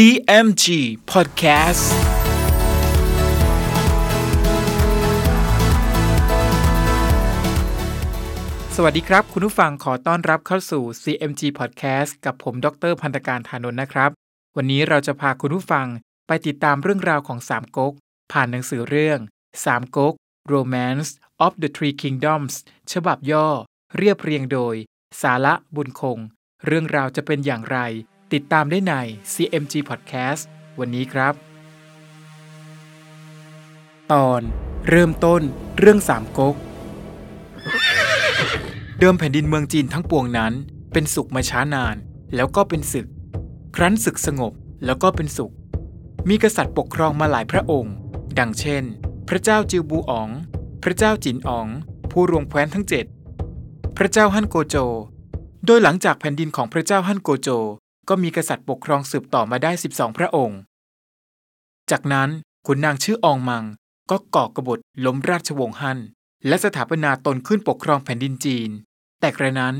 CMG Podcast สวัสดีครับ คุณผู้ฟังขอต้อนรับเข้าสู่ CMG Podcast กับผมดรพันธการธานนท์นะครับ วันนี้เราจะพาคุณผู้ฟังไปติดตามเรื่องราวของสามก๊ก ผ่านหนังสือเรื่องสามก๊ก Romance of the Three Kingdoms ฉบับย่อ เรียบเรียงโดย สาระบุญคง เรื่องราวจะเป็นอย่างไร ติดตามได้ใน CMG Podcast วันนี้ครับ ตอนเริ่มต้นเรื่องสามก๊ก เดิมแผ่นดินเมืองจีนทั้งปวงนั้น เป็นสุขมาช้านาน แล้วก็เป็นศึก ครั้นศึกสงบแล้วก็เป็นสุข มีกษัตริย์ปกครองมาหลายพระองค์ ดังเช่น พระเจ้าจิวบูอ๋อง พระเจ้าจินอ๋อง ผู้รวงแคว้นทั้งเจ็ดพระเจ้าฮั่นโกโจ โดยหลังจากแผ่นดินของพระเจ้าฮั่นโกโจ ก็มีกษัตริย์ปกครองสืบต่อมาได้ 12 พระองค์ จากนั้นขุนนางชื่ออองมังก็ก่อกบฏล้มราชวงศ์ฮั่นและสถาปนาตนขึ้นปกครองแผ่นดินจีน แต่กระนั้น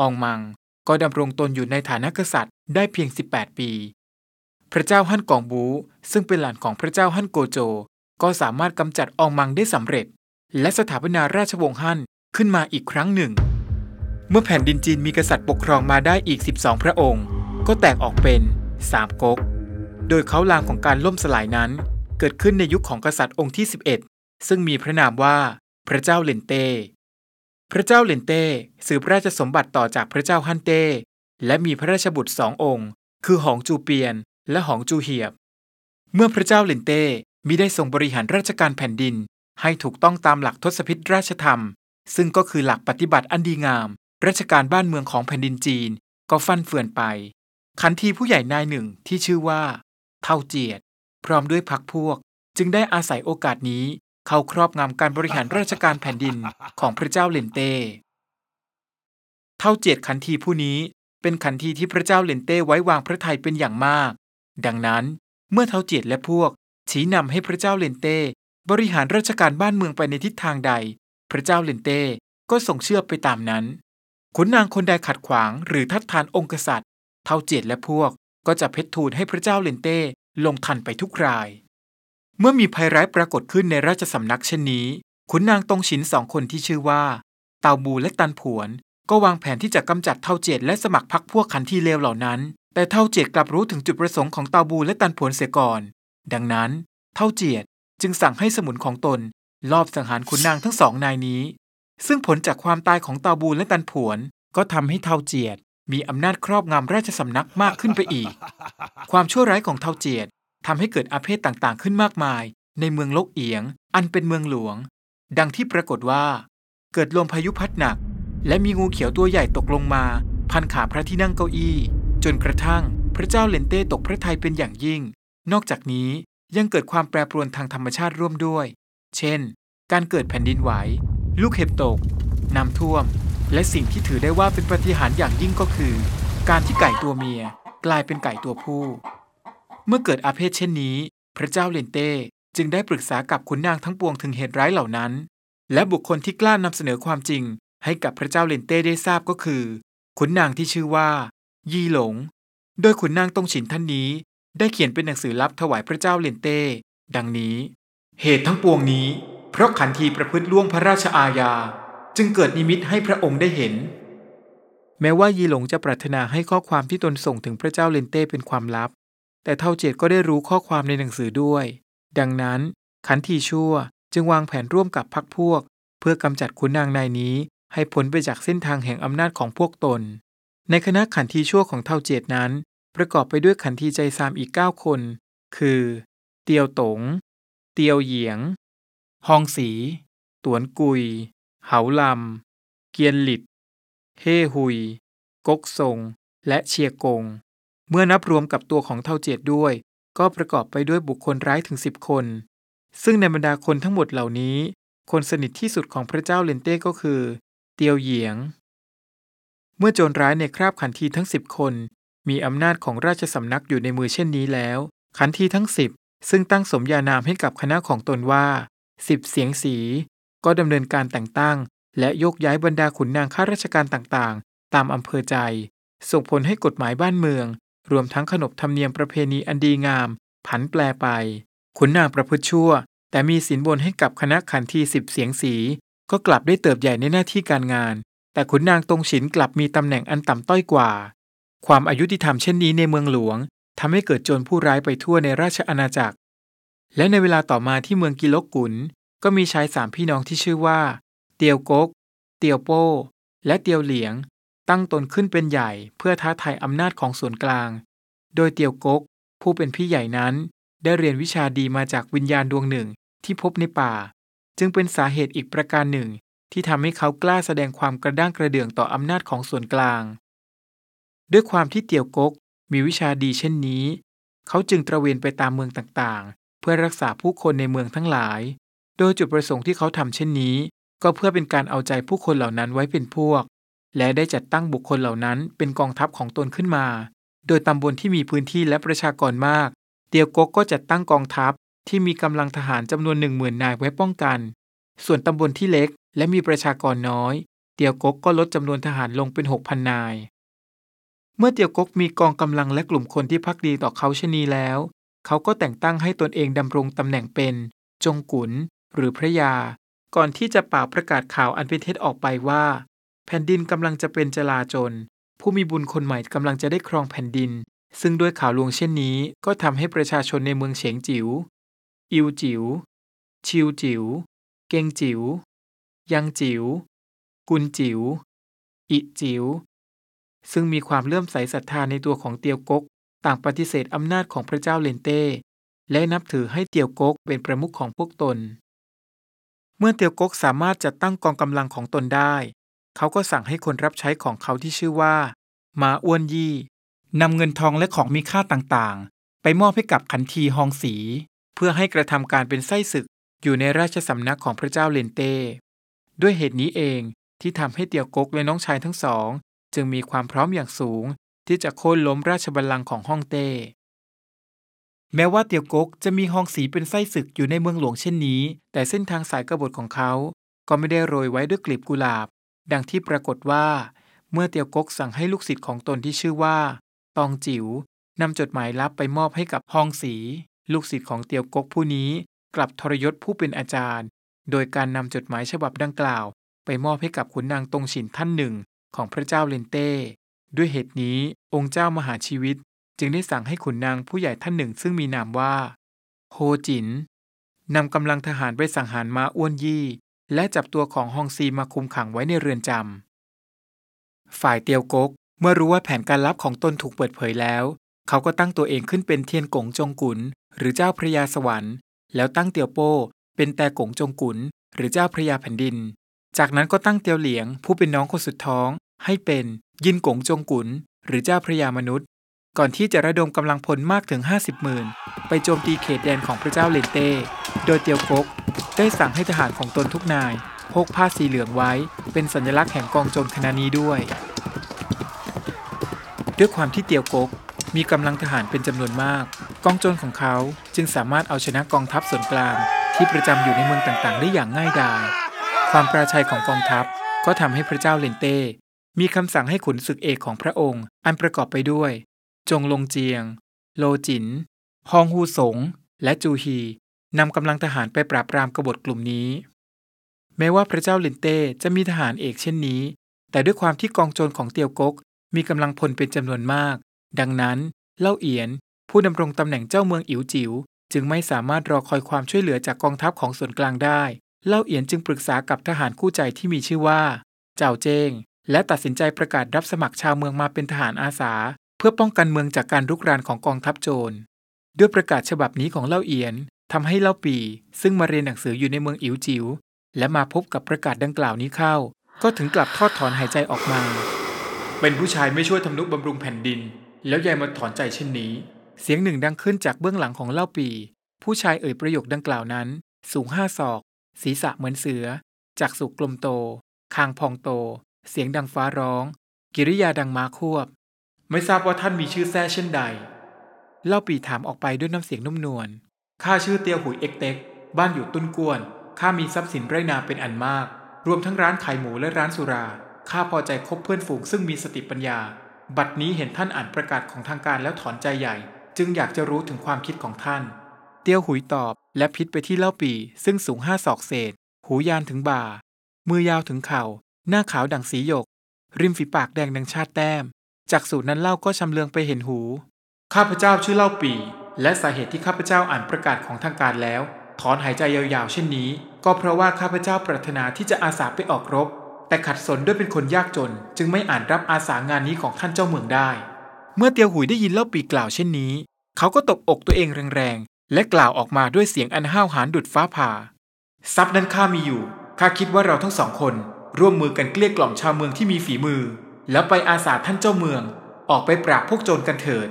อองมังก็ดำรงตนอยู่ในฐานะกษัตริย์ได้เพียง 18 ปี พระเจ้าฮั่นกองบู ซึ่งเป็นหลานของพระเจ้าฮั่นโกโจ ก็สามารถกำจัดอองมังได้สำเร็จ และสถาปนาราชวงศ์ฮั่นขึ้นมาอีกครั้งหนึ่ง เมื่อแผ่นดินจีนมีกษัตริย์ปกครองมาได้อีก 12 พระองค์ ก็แตกออกเป็นสามก๊ก โดยเขาลางของการล่มสลายนั้น เกิดขึ้นในยุคของกษัตริย์องค์ที่ 11 ซึ่งมีพระนามว่าพระเจ้าเลนเต้ พระเจ้าเลนเต้สืบราชสมบัติต่อจากพระเจ้าฮันเต้ และมีพระราชบุตรสององค์ คือหองจูเปียน และหองจูเหียบ เมื่อพระเจ้าเลนเต้มิได้ทรงบริหารราชการแผ่นดิน ให้ถูกต้องตามหลักทศพิธราชธรรม ซึ่งก็คือหลักปฏิบัติอันดีงาม ราชการบ้านเมืองของแผ่นดินจีนก็ฟั่นเฟือนไป ขันทีผู้ใหญ่นายหนึ่งที่ชื่อว่า เท่าเจียด พร้อมด้วยพรรคพวก จึงได้อาศัยโอกาสนี้เข้าครอบงำการบริหารราชการแผ่นดินของพระเจ้าเหลนเต้เท่าเจียดขันทีผู้นี้เป็นขันทีที่พระเจ้าเหลนเต้ไว้วางพระทัยเป็นอย่างมาก ดังนั้นเมื่อเท่าเจียดและพวก ชี้นำให้พระเจ้าเหลนเต้บริหารราชการบ้านเมืองไปในทิศทางใด พระเจ้าเหลนเต้ก็ส่งเชื่อไปตามนั้นขุนนางคนใดขัดขวางหรือทัดทานองค์กษัตริย์ เท่าเจียดและพวกก็จะเพชรทูลให้พระเจ้าเลนเต้ลงทันไปทุกราย เมื่อมีภัยร้ายปรากฏขึ้นในราชสำนักเช่นนี้ ขุนนางตรงฉินสองคนที่ชื่อว่าเตาบูและตันผวน ก็วางแผนที่จะกำจัดเท่าเจียดและสมัครพรรคพวกขันทีเลวเหล่านั้น แต่เท่าเจียดกลับรู้ถึงจุดประสงค์ของเตาบูและตันผวนเสียก่อน ดังนั้น เท่าเจียดจึงสั่งให้สมุนของตน ลอบสังหารขุนนางทั้งสองนายนี้ ซึ่งผลจากความตายของเตาบูและตันผวน ก็ทำให้เท่าเจียด มีอำนาจครอบงำราชสำนักมากขึ้นไปอีก ความชั่วร้ายของเท่าเจียดทำให้เกิดอาเพศต่างๆ ขึ้นมากมาย ในเมืองลกเอียง อันเป็นเมืองหลวง ดังที่ปรากฏว่า เกิดลมพายุพัดหนัก และมีงูเขียวตัวใหญ่ตกลงมา พันขาพระที่นั่งเก้าอี้ จนกระทั่งพระเจ้าเลนเต้ตกพระทัยเป็นอย่างยิ่ง นอกจากนี้ยังเกิดความแปรปรวนทางธรรมชาติร่วมด้วย เช่น การเกิดแผ่นดินไหว ลูกเห็บตก น้ำท่วม และสิ่งที่ถือได้ว่าเป็นปฏิหารอย่างยิ่งก็คือ การที่ไก่ตัวเมียกลายเป็นไก่ตัวผู้ เมื่อเกิดอาเพศเช่นนี้ พระเจ้าเลนเต้จึงได้ปรึกษากับขุนนางทั้งปวงถึงเหตุร้ายเหล่านั้น และบุคคลที่กล้านำเสนอความจริง ให้กับพระเจ้าเลนเต้ได้ทราบก็คือขุนนางที่ชื่อว่า ยีหลง โดยขุนนางตงฉินท่านนี้ ได้เขียนเป็นหนังสือลับถวายพระเจ้าเลนเต้ ดังนี้ เหตุทั้งปวงนี้ เพราะขันทีประพฤติล่วงพระราชอาญา จึงเกิดนิมิตให้พระองค์ได้เห็น แม้ว่ายีหลงจะปรารถนาให้ข้อความที่ตนส่งถึงพระเจ้าเลนเต้เป็นความลับ แต่เท่าเจตก็ได้รู้ข้อความในหนังสือด้วย ดังนั้น ขันทีชั่วจึงวางแผนร่วมกับพรรคพวก เพื่อกำจัดขุนนางนายนี้ให้พ้นไปจากเส้นทางแห่งอำนาจของพวกตน ในคณะขันทีชั่วของเท่าเจตนั้น ประกอบไปด้วยขันทีใจซามอีก 9 คน คือ เตียวตง เตียวเหยียง ฮองสี ตวนกุย เหาลำ เกียนหลิด เฮ่หุยกกซง และเชียกง เมื่อนับรวมกับตัวของเท่าเจียดด้วย ก็ประกอบไปด้วยบุคคลร้ายถึงสิบคน ซึ่งในบรรดาคนทั้งหมดเหล่านี้ คนสนิทที่สุดของพระเจ้าเลนเต้ก็คือ เตียวเหยียง เมื่อโจรร้ายในคราบขันทีทั้งสิบคน มีอำนาจของราชสำนักอยู่ในมือเช่นนี้แล้ว ขันทีทั้งสิบซึ่งตั้งสมญานามให้กับคณะของตนว่าสิบเสียงสี ก็ดำเนินการแต่งตั้ง และยกย้ายบรรดาขุนนางข้าราชการต่างๆ ตามอำเภอใจ ส่งผลให้กฎหมายบ้านเมือง รวมทั้งขนบธรรมเนียมประเพณีอันดีงาม ผันแปรไป ขุนนางประพฤติชั่ว แต่มีสินบนให้กับคณะขันทีสิบเสียงสี ก็กลับได้เติบใหญ่ในหน้าที่การงาน แต่ขุนนางตรงฉินกลับมีตำแหน่งอันต่ำต้อยกว่า ความอายุติธรรมเช่นนี้ในเมืองหลวงทำให้เกิดโจรผู้ร้ายไปทั่วในราชอาณาจักร และในเวลาต่อมาที่เมืองกิโลกุน ก็มีชายสามพี่น้องที่ชื่อว่า เตียวกก เตียวโป้ และเตียวเหลียง ตั้งตนขึ้นเป็นใหญ่เพื่อท้าทายอำนาจของส่วนกลาง โดยเตียวกก ผู้เป็นพี่ใหญ่นั้น ได้เรียนวิชาดีมาจากวิญญาณดวงหนึ่งที่พบในป่า จึงเป็นสาเหตุอีกประการหนึ่ง ที่ทำให้เขากล้าแสดงความกระด้างกระเดื่องต่ออำนาจของส่วนกลาง ด้วยความที่เตียวกกมีวิชาดีเช่นนี้ เขาจึงตระเวนไปตามเมืองต่างๆ เพื่อรักษาผู้คนในเมืองทั้งหลาย โดยจุดประสงค์ที่เขาทำเช่นนี้ ก็เพื่อเป็นการเอาใจผู้คนเหล่านั้นไว้เป็นพวก และได้จัดตั้งบุคคลเหล่านั้นเป็นกองทัพของตนขึ้นมา โดยตำบลที่มีพื้นที่และประชากรมาก เตียวกกก็จัดตั้งกองทัพที่มีกำลังทหารจำนวนหนึ่งหมื่นนายไว้ป้องกัน ส่วนตำบลที่เล็กและมีประชากรน้อย เตียวกกก็ลดจำนวนทหารลงเป็นหกพันนาย เมื่อเตียวกกมีกองกำลังและกลุ่มคนที่พักดีต่อเขาเช่นนี้แล้ว เขาก็แต่งตั้งให้ตนเองดำรงตำแหน่งเป็น จงกุน หรือพระยา ก่อนที่จะป่าประกาศข่าวอันเป็นเท็จออกไปว่า แผ่นดินกำลังจะเป็นจลาจลผู้มีบุญคนใหม่กำลังจะได้ครองแผ่นดิน ซึ่งด้วยข่าวลวงเช่นนี้ ก็ทำให้ประชาชนในเมืองเฉียงจิว๋วอิวจิว๋วชิวจิว๋วเกงจิว๋วยังจิว๋วกุนจิว๋วอิจิว๋วซึ่งมีความเลื่อมใสศรัทธาในตัวของเตียวกก ต่างปฏิเสธอำนาจของพระเจ้าเลนเต้ และนับถือให้เตียวกกเป็นประมุขของพวกตน เมื่อเตียวกกสามารถจัดตั้งกองกำลังของตนได้ เขาก็สั่งให้คนรับใช้ของเขาที่ชื่อว่า มาอ้วนยี่นำเงินทองและของมีค่าต่างๆ ไปมอบให้กับขันทีฮองสี เพื่อให้กระทำการเป็นไส้ศึกอยู่ในราชสำนักของพระเจ้าเลนเต้ด้วยเหตุนี้เองที่ทำให้เตียวกกและน้องชายทั้งสอง จึงมีความพร้อมอย่างสูงที่จะโค่นล้มราชบัลลังก์ของฮ่องเต้ แม้ว่าเตียวกกจะมีฮองสีเป็นไส้ศึกอยู่ในเมืองหลวงเช่นนี้ แต่เส้นทางสายกบฏของเขา ก็ไม่ได้โรยไว้ด้วยกลีบกุหลาบ ดังที่ปรากฏว่า เมื่อเตียวกกสั่งให้ลูกศิษย์ของตนที่ชื่อว่า ตองจิ๋วนำจดหมายลับไปมอบให้กับฮองสี ลูกศิษย์ของเตียวกกผู้นี้ กลับทรยศผู้เป็นอาจารย์ โดยการนำจดหมายฉบับดังกล่าว ไปมอบให้กับขุนนางตงฉินท่านหนึ่ง ของพระเจ้าเลนเต้ ด้วยเหตุนี้องค์เจ้ามหาชีวิต จึงได้สั่งให้ขุนนางผู้ใหญ่ท่านหนึ่งซึ่งมีนามว่า โฮจินนำกำลังทหารไปสังหารม้าอ้วนยี่ และจับตัวของฮองซีมาคุมขังไว้ในเรือนจำฝ่ายเตียวกกเมื่อรู้ว่าแผนการลับของตนถูกเปิดเผยแล้ว เขาก็ตั้งตัวเองขึ้นเป็นเทียนกงจงกุนหรือเจ้าพระยาสวรรค์ แล้วตั้งเตียวโป้เป็นแต่กงจงกุนหรือเจ้าพระยาแผ่นดิน จากนั้นก็ตั้งเตียวเหลียง ผู้เป็นน้องคนสุดท้อง ให้เป็นยินกงจงกุนหรือเจ้าพระยามนุษย์ ก่อนที่จะระดมกำลังพลมากถึง 50หมื่นไปโจมตีเขตแดนของพระเจ้าเลนเต้ โดยเตียวกกได้สั่งให้ทหารของตนทุกนาย พกผ้าสีเหลืองไว้ เป็นสัญลักษณ์แห่งกองโจรคณะนี้ด้วย ด้วยความที่เตียวกกมีกำลังทหารเป็นจำนวนมาก กองโจรของเขาจึงสามารถเอาชนะกองทัพส่วนกลางที่ประจำอยู่ในเมืองต่างๆ ได้อย่างง่ายดาย ความปราชัยของกองทัพก็ทำให้พระเจ้าเลนเต้ มีคำสั่งให้ขุนศึกเอกของพระองค์ อันประกอบไปด้วย จงลงเจียง โลจิน ฮองฮูสง และจูฮีนำกำลังทหารไปปราบปรามกบฏกลุ่มนี้ แม้ว่าพระเจ้าลินเต้จะมีทหารเอกเช่นนี้ แต่ด้วยความที่กองโจรของเตียวกกมีกำลังพลเป็นจำนวนมาก ดังนั้น เล่าเอียน ผู้ดำรงตำแหน่งเจ้าเมืองอิ๋วจิ๋วจึงไม่สามารถรอคอยความช่วยเหลือจากกองทัพของส่วนกลางได้ เล่าเอียนจึงปรึกษากับทหารคู่ใจที่มีชื่อว่า เจ้าเจงและตัดสินใจประกาศรับสมัครชาวเมืองมาเป็นทหารอาสา พื่อป้องกันเมืองจากการรุกรานของกองทัพโจร ด้วยประกาศฉบับนี้ของเล่าเอียนทำให้เล่าปี ซึ่งมาเรียนหนังสืออยู่ในเมืองอิ๋วจิ๋วและมาพบกับประกาศดังกล่าวนี้เข้า ก็ถึงกลับทอดถอนหายใจออกมา เป็นผู้ชายไม่ช่วยทำนุบำรุงแผ่นดิน แล้วยายมาถอนใจเช่นนี้ เสียงหนึ่งดังขึ้นจากเบื้องหลังของเล่าปี ผู้ชายเอ่ยประโยคดังกล่าวนั้น สูงห้าศอก ศีรษะเหมือนเสือ จากสุกกลมโต คางพองโต เสียงดังฟ้าร้อง กิริยาดังมาควบ ไม่ทราบว่าท่านมีชื่อแท้เช่นใด เล่าปีถามออกไปด้วยน้ำเสียงนุ่มนวล ข้าชื่อเตียวหุยเอ็กเต็ก บ้านอยู่ตุ้นกวน ข้ามีทรัพย์สินไรนาเป็นอันมาก รวมทั้งร้านขายหมูและร้านสุรา ข้าพอใจคบเพื่อนฝูงซึ่งมีสติปัญญา บัดนี้เห็นท่านอ่านประกาศของทางการแล้วถอนใจใหญ่ จึงอยากจะรู้ถึงความคิดของท่าน เตียวหุยตอบและพิษไปที่เล่าปีซึ่งสูงห้าศอกเศษ หูยานถึงบ่า มือยาวถึงเข่า หน้าขาวดังสีหยก ริมฝีปากแดงดังชาติแต้ม จากสูตรนั้นเล่าก็ชำเลืองไปเห็นหู ข้าพเจ้าชื่อเล่าปี และสาเหตุที่ข้าพเจ้าอ่านประกาศของทางการแล้ว ถอนหายใจยาวๆ เช่นนี้ ก็เพราะว่าข้าพเจ้าปรารถนาที่จะอาสาไปออกรบ แต่ขัดสนด้วยเป็นคนยากจน จึงไม่อ่านรับอาสางานนี้ของท่านเจ้าเมืองได้ เมื่อเตียวหุยได้ยินเล่าปีกล่าวเช่นนี้ เขาก็ตบอกตัวเองแรงๆ และกล่าวออกมาด้วยเสียงอันห้าวหาญดุดฟ้าผ่า ทรัพย์นั้นข้ามีอยู่ ข้าคิดว่าเราทั้งสองคน ร่วมมือกันเกลี้ยกล่อมชาวเมืองที่มีฝีมือ แล้วไปอาสาท่านเจ้าเมือง ออกไปปราบพวกโจรกันเถิด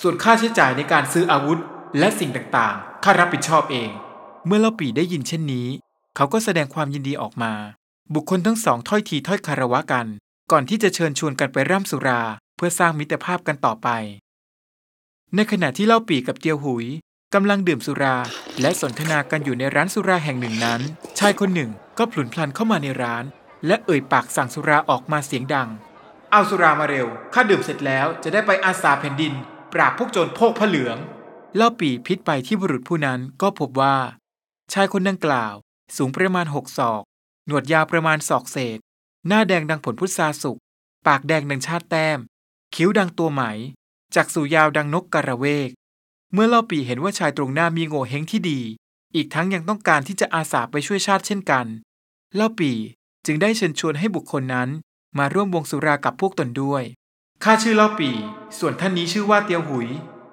ส่วนค่าใช้จ่ายในการซื้ออาวุธ และสิ่งต่างๆ ข้ารับผิดชอบเอง เมื่อเล่าปีได้ยินเช่นนี้ เขาก็แสดงความยินดีออกมา บุคคลทั้งสองถ้อยทีถ้อยคารวะกัน ก่อนที่จะเชิญชวนกันไปร่ำสุรา เพื่อสร้างมิตรภาพกันต่อไป ในขณะที่เล่าปีกับเตียวหุยกำลังดื่มสุรา และสนทนากันอยู่ในร้านสุราแห่งหนึ่งนั้น ชายคนหนึ่งก็พลุนพลันเข้ามาในร้าน และเอ่ยปากสั่งสุราออกมาเสียงดัง เอาสุรามาเร็ว ข้าดื่มเสร็จแล้วจะได้ไปอาสาแผ่นดิน ปราบพวกโจรโพกผ้าเหลืองเล่าปีพิษไปที่บุรุษผู้นั้นก็พบว่า ชายคนดังกล่าว สูงประมาณหกศอก หนวดยาวประมาณศอกเศษ หน้าแดงดังผลพุทราสุก ปากแดงดังชาติแต้ม คิ้วดังตัวไหมจักสู่ยาวดังนกกระเวก เมื่อเล่าปีเห็นว่าชายตรงหน้ามีโง่เฮงที่ดี อีกทั้งยังต้องการที่จะอาสาไปช่วยชาติเช่นกัน เล่าปีจึงได้เชิญชวนให้บุคคลนั้น มาร่วมวงสุรากับพวกตนด้วย ข้าชื่อเล่าปี ส่วนท่านนี้ชื่อว่าเตียวหุย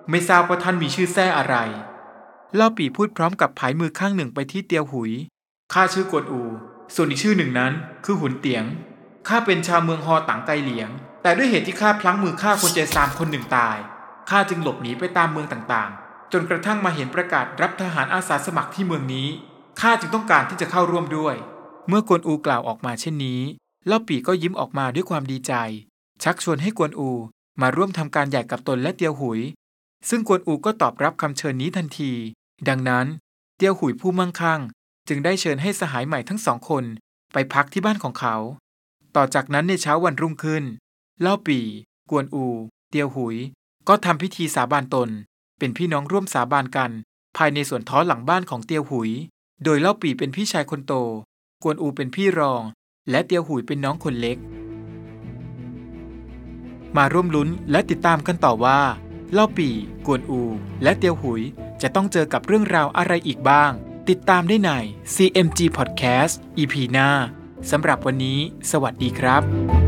ไม่ทราบว่าท่านมีชื่อแท้อะไร เล่าปีพูดพร้อมกับผายมือข้างหนึ่งไปที่เตียวหุย ข้าชื่อกวนอู ส่วนอีกชื่อหนึ่งนั้น คือหุนเตียง ข้าเป็นชาวเมืองฮอตังไกเหลียง แต่ด้วยเหตุที่ข้าพลั้งมือฆ่าคนใจซามคนหนึ่งตาย ข้าจึงหลบหนีไปตามเมืองต่างๆ จนกระทั่งมาเห็นประกาศรับทหารอาสาสมัครที่เมืองนี้ ข้าจึงต้องการที่จะเข้าร่วมด้วย เมื่อกวนอูกล่าวออกมาเช่นนี้ เล่าปีก็ยิ้มออกมาด้วยความดีใจ ชักชวนให้กวนอูมาร่วมทำการใหญ่กับตนและเตียวหุย ซึ่งกวนอูก็ตอบรับคำเชิญนี้ทันที ดังนั้น เตียวหุยผู้มั่งคั่ง จึงได้เชิญให้สหายใหม่ทั้งสองคน ไปพักที่บ้านของเขา ต่อจากนั้นในเช้าวันรุ่งขึ้น เล่าปี กวนอู เตียวหุย ก็ทำพิธีสาบานตน เป็นพี่น้องร่วมสาบานกัน ภายในสวนท้อหลังบ้านของเตียวหุย โดยเล่าปีเป็นพี่ชายคนโต กวนอูเป็นพี่รอง และเตียวหุยเป็นน้องคนเล็ก มาร่วมลุ้นและติดตามกันต่อว่า เล่าปีกวนอู และเตียวหุยจะต้องเจอกับเรื่องราวอะไรอีกบ้าง ติดตามได้ใน CMG Podcast EP หน้าสำหรับวันนี้ สวัสดีครับ